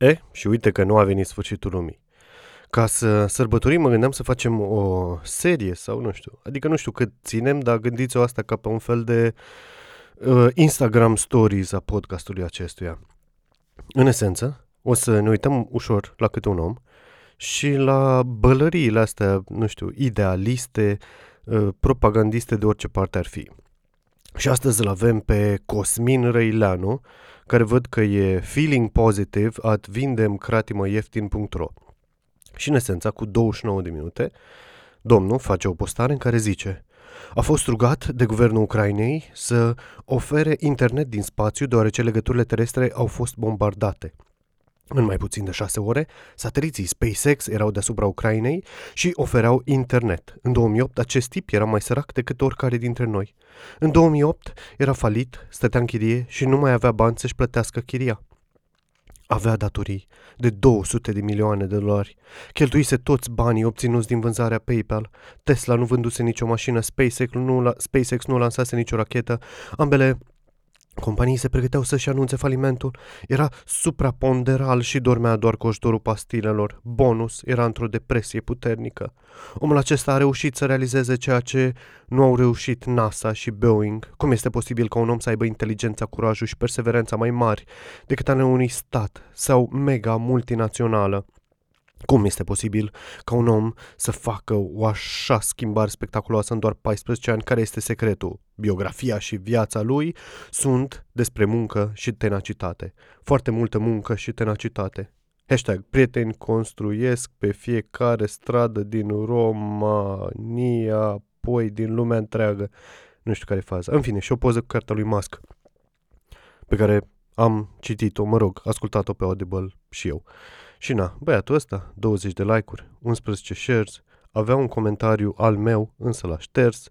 E, și uite că nu a venit sfârșitul lumii. Ca să sărbătorim, mă gândeam să facem o serie sau nu știu. Adică nu știu cât ținem, dar gândiți-o asta ca pe un fel de uh, Instagram stories a podcastului acestuia. În esență, o să ne uităm ușor la câte un om și la bălăriile astea, nu știu, idealiste, uh, propagandiste de orice parte ar fi. Și astăzi îl avem pe Cosmin Răileanu, care văd că e feeling positive at vindemcratimăieftin.ro Și în esența, cu 29 de minute, domnul face o postare în care zice a fost rugat de guvernul Ucrainei să ofere internet din spațiu deoarece legăturile terestre au fost bombardate. În mai puțin de șase ore, sateliții SpaceX erau deasupra Ucrainei și ofereau internet. În 2008, acest tip era mai sărac decât oricare dintre noi. În 2008, era falit, stătea în chirie și nu mai avea bani să-și plătească chiria. Avea datorii de 200 de milioane de dolari. Cheltuise toți banii obținuți din vânzarea PayPal. Tesla nu vânduse nicio mașină, SpaceX nu, SpaceX nu lansase nicio rachetă. Ambele Companii se pregăteau să-și anunțe falimentul, era supraponderal și dormea doar cu ajutorul pastilelor. Bonus era într-o depresie puternică. Omul acesta a reușit să realizeze ceea ce nu au reușit NASA și Boeing. Cum este posibil ca un om să aibă inteligența, curajul și perseverența mai mari decât ale unui stat sau mega multinațională? Cum este posibil ca un om să facă o așa schimbare spectaculoasă în doar 14 ani? Care este secretul? Biografia și viața lui sunt despre muncă și tenacitate. Foarte multă muncă și tenacitate. Hashtag prieteni construiesc pe fiecare stradă din România, apoi din lumea întreagă. Nu știu care e faza. În fine, și o poză cu cartea lui Musk, pe care am citit-o, mă rog, ascultat-o pe Audible și eu. Și na, băiatul ăsta, 20 de like-uri, 11 shares, avea un comentariu al meu, însă l-a șters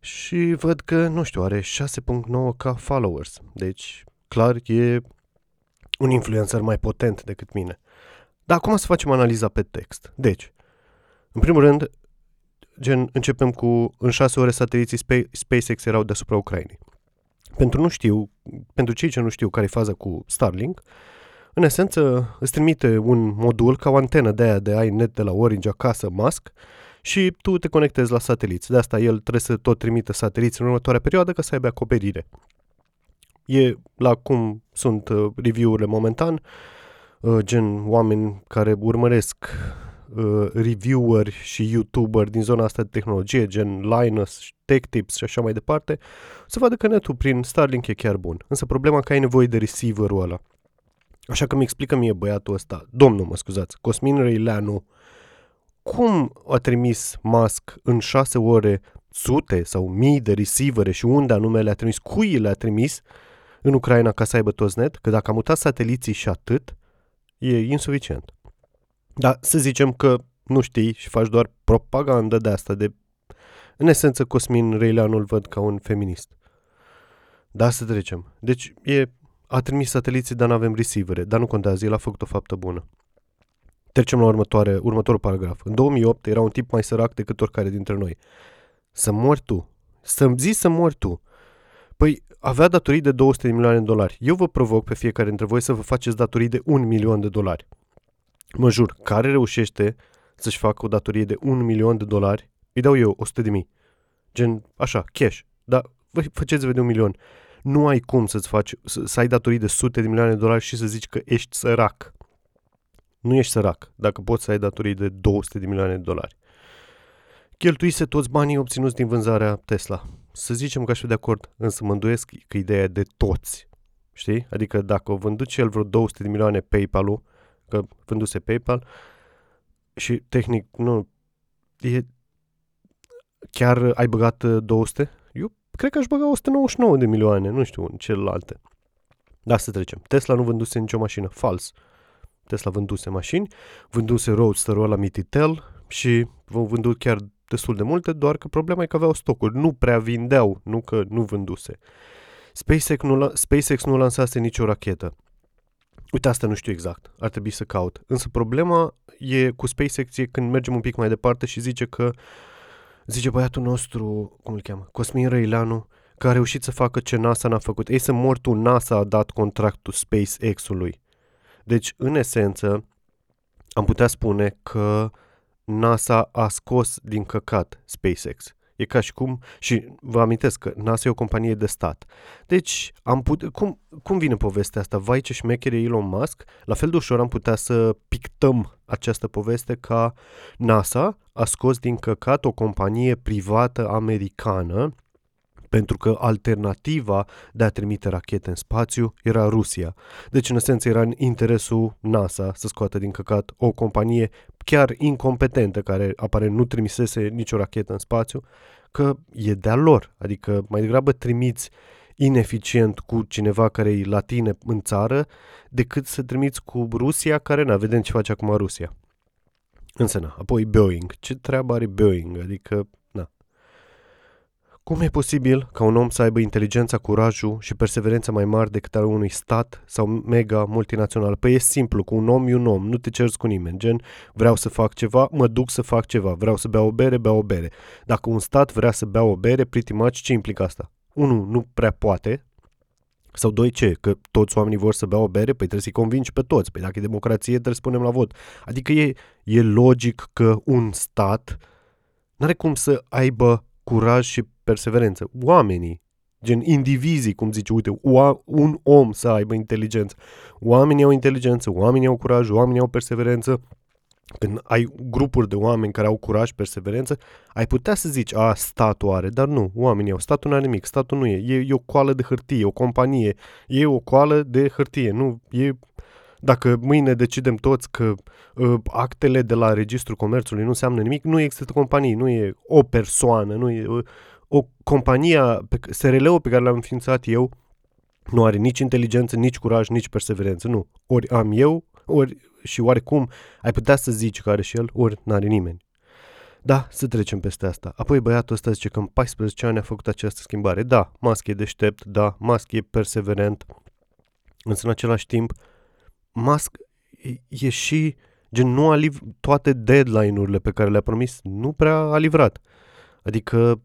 și văd că, nu știu, are 6.9k followers. Deci, clar, e un influencer mai potent decât mine. Dar acum să facem analiza pe text. Deci, în primul rând, gen, începem cu în 6 ore sateliții SpaceX erau deasupra Ucrainei. Pentru nu știu, pentru cei ce nu știu care e faza cu Starlink, uh, în esență, îți trimite un modul ca o antenă de aia de ai net de la Orange acasă, Musk, și tu te conectezi la sateliți. De asta el trebuie să tot trimite sateliți în următoarea perioadă ca să aibă acoperire. E la cum sunt uh, review-urile momentan, uh, gen oameni care urmăresc uh, revieweri și youtuberi din zona asta de tehnologie, gen Linus, Tech Tips și așa mai departe, să vadă că netul prin Starlink e chiar bun. Însă problema că ai nevoie de receiverul ăla. Așa că mi explică mie băiatul ăsta, domnul, mă scuzați, Cosmin Răileanu, cum a trimis Musk în șase ore sute sau mii de receivere și unde anume le-a trimis, cui le-a trimis în Ucraina ca să aibă toți net, că dacă a mutat sateliții și atât, e insuficient. Dar să zicem că nu știi și faci doar propagandă de asta, de... În esență, Cosmin Reileanu îl văd ca un feminist. Da, să trecem. Deci e a trimis sateliții, dar nu avem receivere. Dar nu contează, el a făcut o faptă bună. Trecem la următoare, următorul paragraf. În 2008 era un tip mai sărac decât oricare dintre noi. Să mori tu. Să-mi zici să mori tu. Păi avea datorii de 200 de milioane de dolari. Eu vă provoc pe fiecare dintre voi să vă faceți datorii de 1 milion de dolari. Mă jur, care reușește să-și facă o datorie de 1 milion de dolari, îi dau eu 100 de mii. Gen, așa, cash. Dar vă faceți-vă de un milion nu ai cum să-ți faci, să, să ai datorii de sute de milioane de dolari și să zici că ești sărac. Nu ești sărac dacă poți să ai datorii de 200 de milioane de dolari. Cheltuise toți banii obținuți din vânzarea Tesla. Să zicem că aș fi de acord, însă mă îndoiesc că ideea de toți. Știi? Adică dacă o vândut și el vreo 200 de milioane PayPal-ul, că vânduse PayPal, și tehnic, nu, e, chiar ai băgat 200? Eu cred că aș băga 199 de milioane, nu știu, în celelalte. Da, să trecem. Tesla nu vânduse nicio mașină. Fals. Tesla vânduse mașini, vânduse Roadster-ul ăla Mititel și v-au vândut chiar destul de multe, doar că problema e că aveau stocuri. Nu prea vindeau, nu că nu vânduse. SpaceX nu, SpaceX nu lansase nicio rachetă. Uite, asta nu știu exact. Ar trebui să caut. Însă problema e cu SpaceX e când mergem un pic mai departe și zice că uh, Zice băiatul nostru, cum îl cheamă, Cosmin Răileanu, că a reușit să facă ce NASA n-a făcut. Ei să mor tu, NASA a dat contractul SpaceX-ului. Deci, în esență, am putea spune că NASA a scos din căcat SpaceX. E ca și cum, și vă amintesc că NASA e o companie de stat. Deci, am put, cum, cum vine povestea asta? Vai ce șmecher e Elon Musk? La fel de ușor am putea să pictăm această poveste ca NASA a scos din căcat o companie privată americană pentru că alternativa de a trimite rachete în spațiu era Rusia. Deci, în esență, era în interesul NASA să scoată din căcat o companie chiar incompetentă, care aparent nu trimisese nicio rachetă în spațiu, că e de-a lor. Adică mai degrabă trimiți ineficient cu cineva care e la tine în țară, decât să trimiți cu Rusia, care, na, vedem ce face acum Rusia. Însă, na, apoi Boeing. Ce treabă are Boeing? Adică, cum e posibil ca un om să aibă inteligența, curajul și perseverența mai mari decât al unui stat sau mega multinațional? Păi e simplu, cu un om e un om, nu te cerți cu nimeni, gen vreau să fac ceva, mă duc să fac ceva, vreau să beau o bere, beau o bere. Dacă un stat vrea să bea o bere, pretty much ce implică asta? Unu, nu prea poate, sau doi, ce? Că toți oamenii vor să bea o bere? Păi trebuie să-i convingi pe toți. Păi dacă e democrație, trebuie să punem la vot. Adică e, e logic că un stat n-are cum să aibă curaj și perseverență. Oamenii, gen indivizii, cum zice, uite, un om să aibă inteligență. Oamenii au inteligență, oamenii au curaj, oamenii au perseverență. Când ai grupuri de oameni care au curaj, perseverență, ai putea să zici, a, statul are, dar nu, oamenii au, statul nu are nimic, statul nu e, e, e o coală de hârtie, o companie, e o coală de hârtie, nu, e dacă mâine decidem toți că uh, actele de la Registrul Comerțului nu înseamnă nimic, nu există companie, nu e o persoană, nu e uh, o companie, SRL-ul pe care l-am înființat eu, nu are nici inteligență, nici curaj, nici perseverență, nu. Ori am eu, ori și oarecum ai putea să zici că are și el, ori n-are nimeni. Da, să trecem peste asta. Apoi băiatul ăsta zice că în 14 ani a făcut această schimbare. Da, Musk e deștept, da, Musk e perseverent, însă în același timp Musk e, e și, gen, nu a liv- toate deadline-urile pe care le-a promis, nu prea a livrat. Adică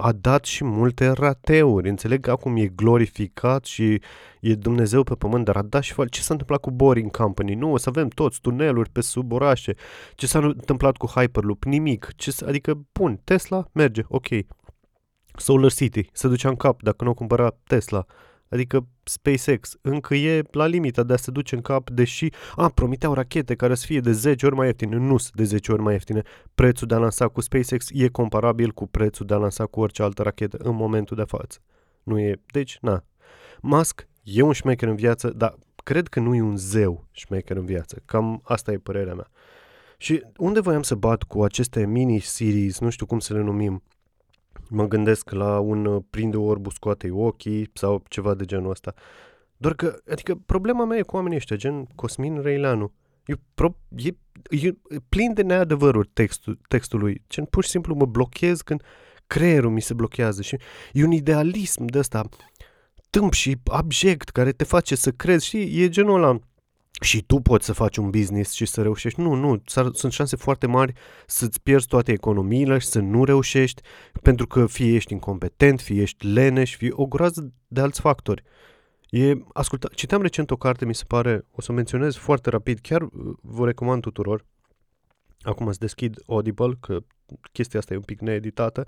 a dat și multe rateuri. Înțeleg că acum e glorificat și e Dumnezeu pe pământ, dar a dat și ce s-a întâmplat cu Boring Company? Nu, o să avem toți tuneluri pe sub orașe. Ce s-a întâmplat cu Hyperloop? Nimic. Ce, adică, bun, Tesla merge, ok. Solar City se ducea în cap dacă nu o cumpăra Tesla. Adică SpaceX încă e la limita de a se duce în cap, deși, a, promiteau rachete care să fie de 10 ori mai ieftine, nu de 10 ori mai ieftine. Prețul de a lansa cu SpaceX e comparabil cu prețul de a lansa cu orice altă rachetă în momentul de față. Nu e, deci, na. Musk e un șmecher în viață, dar cred că nu e un zeu șmecher în viață. Cam asta e părerea mea. Și unde voiam să bat cu aceste mini-series, nu știu cum să le numim, Mă gândesc la un uh, prinde orbu scoate ochii sau ceva de genul ăsta. Doar că, adică problema mea e cu oamenii ăștia, gen Cosmin Reileanu. E, pro, e, e plin de neadevăruri textul, textului. Gen, pur și simplu mă blochez când creierul mi se blochează și e un idealism de ăsta tâmp și abject care te face să crezi, știi, e genul ăla și tu poți să faci un business și să reușești. Nu, nu, sunt șanse foarte mari să-ți pierzi toate economiile și să nu reușești, pentru că fie ești incompetent, fie ești leneș, fie o groază de alți factori. E, asculta, citeam recent o carte, mi se pare, o să o menționez foarte rapid, chiar vă recomand tuturor. Acum îți deschid Audible, că chestia asta e un pic needitată.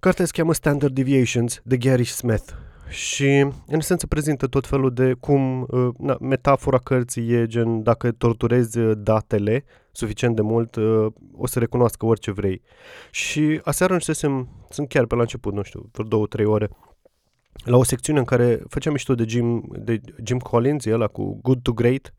Cartea se cheamă Standard Deviations de Gary Smith și în esență prezintă tot felul de cum uh, na, metafora cărții e gen dacă torturezi uh, datele suficient de mult, uh, o să recunoască orice vrei. Și aseară începesem, sunt chiar pe la început, nu știu, vreo două, trei ore, la o secțiune în care făceam mișto de Jim, de Jim Collins, e ăla cu Good to Great,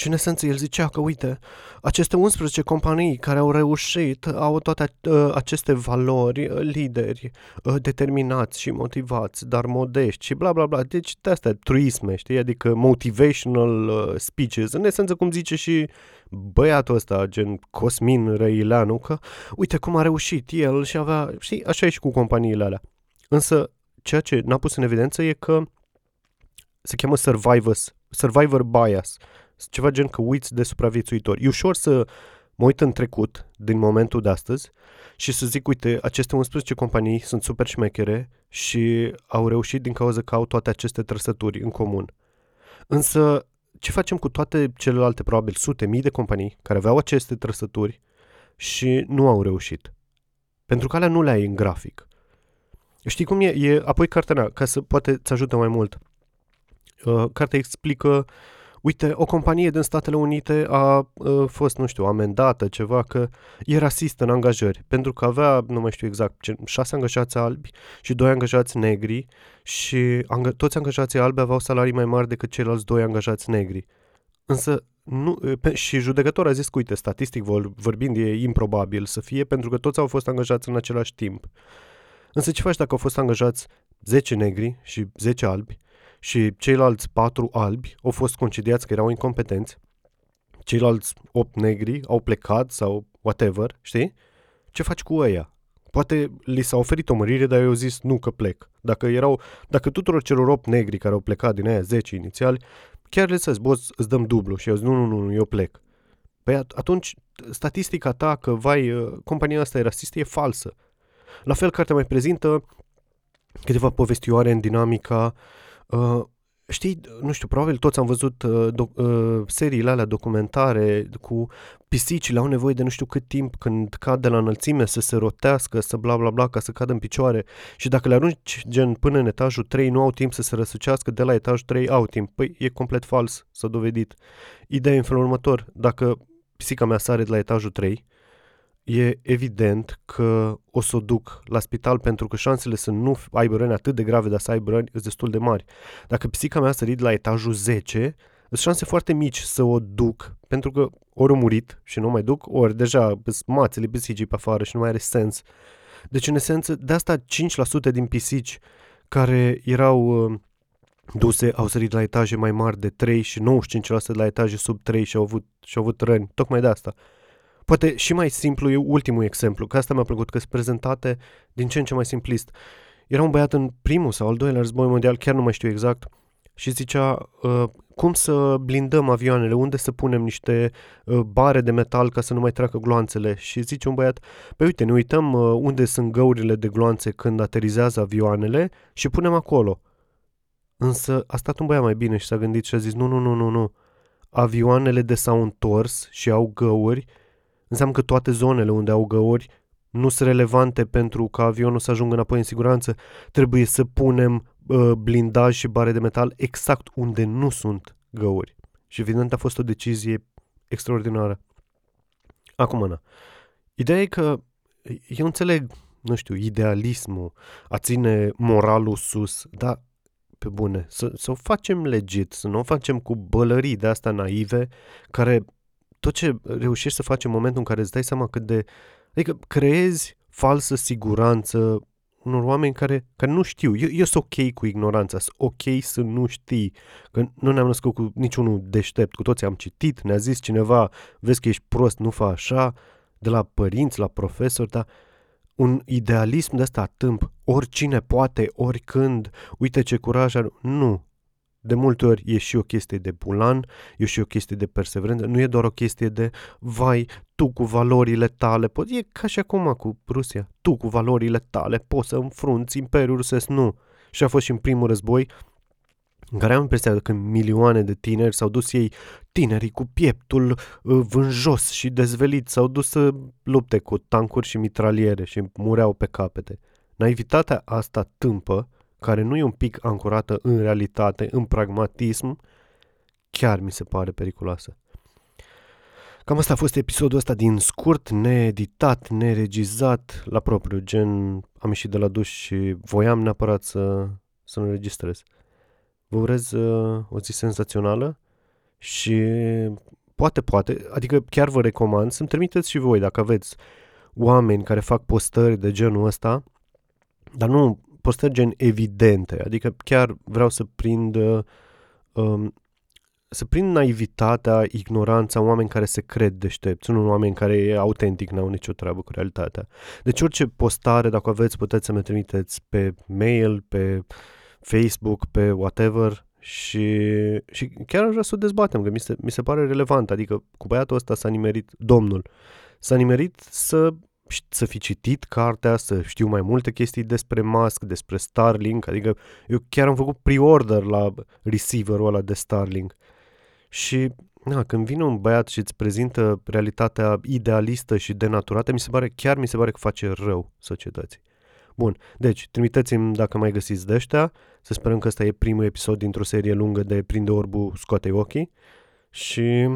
și în esență el zicea că, uite, aceste 11 companii care au reușit au toate uh, aceste valori, uh, lideri uh, determinați și motivați, dar modești și bla bla bla. Deci de astea truisme, știi? Adică motivational uh, speeches. În esență cum zice și băiatul ăsta, gen Cosmin Răileanu, că uite cum a reușit el și avea, știi, așa e și cu companiile alea. Însă, ceea ce n-a pus în evidență e că se cheamă survivors, survivor bias ceva gen că uiți de supraviețuitor. E ușor să mă uit în trecut, din momentul de astăzi, și să zic, uite, aceste 11 companii sunt super șmechere și au reușit din cauza că au toate aceste trăsături în comun. Însă, ce facem cu toate celelalte, probabil sute mii de companii care aveau aceste trăsături și nu au reușit? Pentru că alea nu le ai în grafic. Știi cum e? e apoi cartea mea, ca să poate ți ajută mai mult. Uh, cartea explică uite, o companie din Statele Unite a uh, fost, nu știu, amendată ceva că e rasist în angajări, pentru că avea, nu mai știu exact, șase angajați albi și doi angajați negri și ang- toți angajații albi aveau salarii mai mari decât ceilalți doi angajați negri. Însă nu, pe, și judecătorul a zis că, uite, statistic vorbind, e improbabil să fie, pentru că toți au fost angajați în același timp. Însă ce faci dacă au fost angajați 10 negri și 10 albi și ceilalți 4 albi au fost concediați că erau incompetenți, ceilalți 8 negri au plecat sau whatever, știi? Ce faci cu ăia? Poate li s-a oferit o mărire, dar eu au zis nu că plec. Dacă erau, dacă tuturor celor 8 negri care au plecat din aia 10 inițiali, chiar le să boss, îți dăm dublu și eu zic, nu, nu, nu, eu plec. Păi atunci, statistica ta că, vai, uh, compania asta e rasistă e falsă. La fel, cartea mai prezintă câteva povestioare în dinamica uh, Știi, nu știu, probabil toți am văzut uh, do- uh, seriile alea documentare cu pisicile, au nevoie de nu știu cât timp când cad de la înălțime să se rotească, să bla bla bla, ca să cadă în picioare și dacă le arunci gen până în etajul 3 nu au timp să se răsucească, de la etajul 3 au timp. Păi e complet fals, s-a dovedit. Ideea e în felul următor, dacă pisica mea sare de la etajul 3, e evident că o să o duc la spital pentru că șansele să nu aibă răni atât de grave, dar să aibă răni sunt destul de mari. Dacă pisica mea a sărit la etajul 10, sunt șanse foarte mici să o duc, pentru că ori o murit și nu mai duc, ori deja mațele pisicii pe afară și nu mai are sens. Deci, în esență, de asta 5% din pisici care erau uh, duse au sărit la etaje mai mari de 3 și 95% la etaje sub 3 și au avut, și au avut răni, tocmai de asta. Poate și mai simplu e ultimul exemplu, că asta mi-a plăcut, că sunt prezentate din ce în ce mai simplist. Era un băiat în primul sau al doilea război mondial, chiar nu mai știu exact, și zicea uh, cum să blindăm avioanele, unde să punem niște uh, bare de metal ca să nu mai treacă gloanțele. Și zice un băiat, pe uite, ne uităm uh, unde sunt găurile de gloanțe când aterizează avioanele și punem acolo. Însă a stat un băiat mai bine și s-a gândit și a zis, nu, nu, nu, nu, nu. Avioanele de s-au întors și au găuri înseamnă că toate zonele unde au găuri nu sunt relevante pentru ca avionul să ajungă înapoi în siguranță. Trebuie să punem uh, blindaj și bare de metal exact unde nu sunt găuri. Și evident a fost o decizie extraordinară. Acum, Ana, ideea e că eu înțeleg, nu știu, idealismul, a ține moralul sus, dar pe bune, să, să o facem legit, să nu o facem cu bălării de astea naive, care tot ce reușești să faci în momentul în care îți dai seama cât de... Adică creezi falsă siguranță unor oameni care, care nu știu. Eu, eu sunt ok cu ignoranța, sunt ok să nu știi. Că nu ne-am născut cu niciunul deștept, cu toții am citit, ne-a zis cineva, vezi că ești prost, nu fa așa, de la părinți, la profesori, dar un idealism de ăsta tâmp, oricine poate, oricând, uite ce curaj are. Nu, de multe ori e și o chestie de bulan, e și o chestie de perseverență, nu e doar o chestie de vai, tu cu valorile tale, po- e ca și acum cu Rusia, tu cu valorile tale poți să înfrunți Imperiul Rusesc, nu. Și a fost și în primul război, în care am impresia că milioane de tineri s-au dus ei, tinerii cu pieptul uh, vânjos și dezvelit, s-au dus să lupte cu tancuri și mitraliere și mureau pe capete. Naivitatea asta tâmpă, care nu e un pic ancorată în realitate, în pragmatism, chiar mi se pare periculoasă. Cam asta a fost episodul ăsta din scurt, needitat, neregizat, la propriu, gen am ieșit de la duș și voiam neapărat să, să nu înregistrez. Vă urez uh, o zi senzațională și poate, poate, adică chiar vă recomand să-mi trimiteți și voi dacă aveți oameni care fac postări de genul ăsta, dar nu postări gen evidente, adică chiar vreau să prind um, să prind naivitatea, ignoranța, oameni care se cred deștepți, nu oameni care e autentic, n-au nicio treabă cu realitatea. Deci orice postare, dacă aveți, puteți să mi trimiteți pe mail, pe Facebook, pe whatever și, și chiar aș vrea să o dezbatem, că mi se, mi se pare relevant, adică cu băiatul ăsta s-a nimerit domnul, s-a nimerit să să fi citit cartea, să știu mai multe chestii despre Musk, despre Starlink, adică eu chiar am făcut pre-order la receiverul ăla de Starlink. Și na, când vine un băiat și îți prezintă realitatea idealistă și denaturată, mi se pare, chiar mi se pare că face rău societății. Bun, deci trimiteți-mi dacă mai găsiți de ăștia, să sperăm că ăsta e primul episod dintr-o serie lungă de Prinde orbu, scoate ochii. Și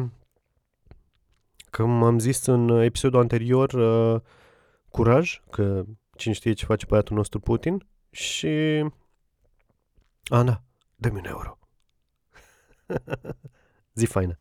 cum am zis în episodul anterior, uh, curaj, că cine știe ce face băiatul nostru Putin și... Ana, dă-mi un euro. Zi faină.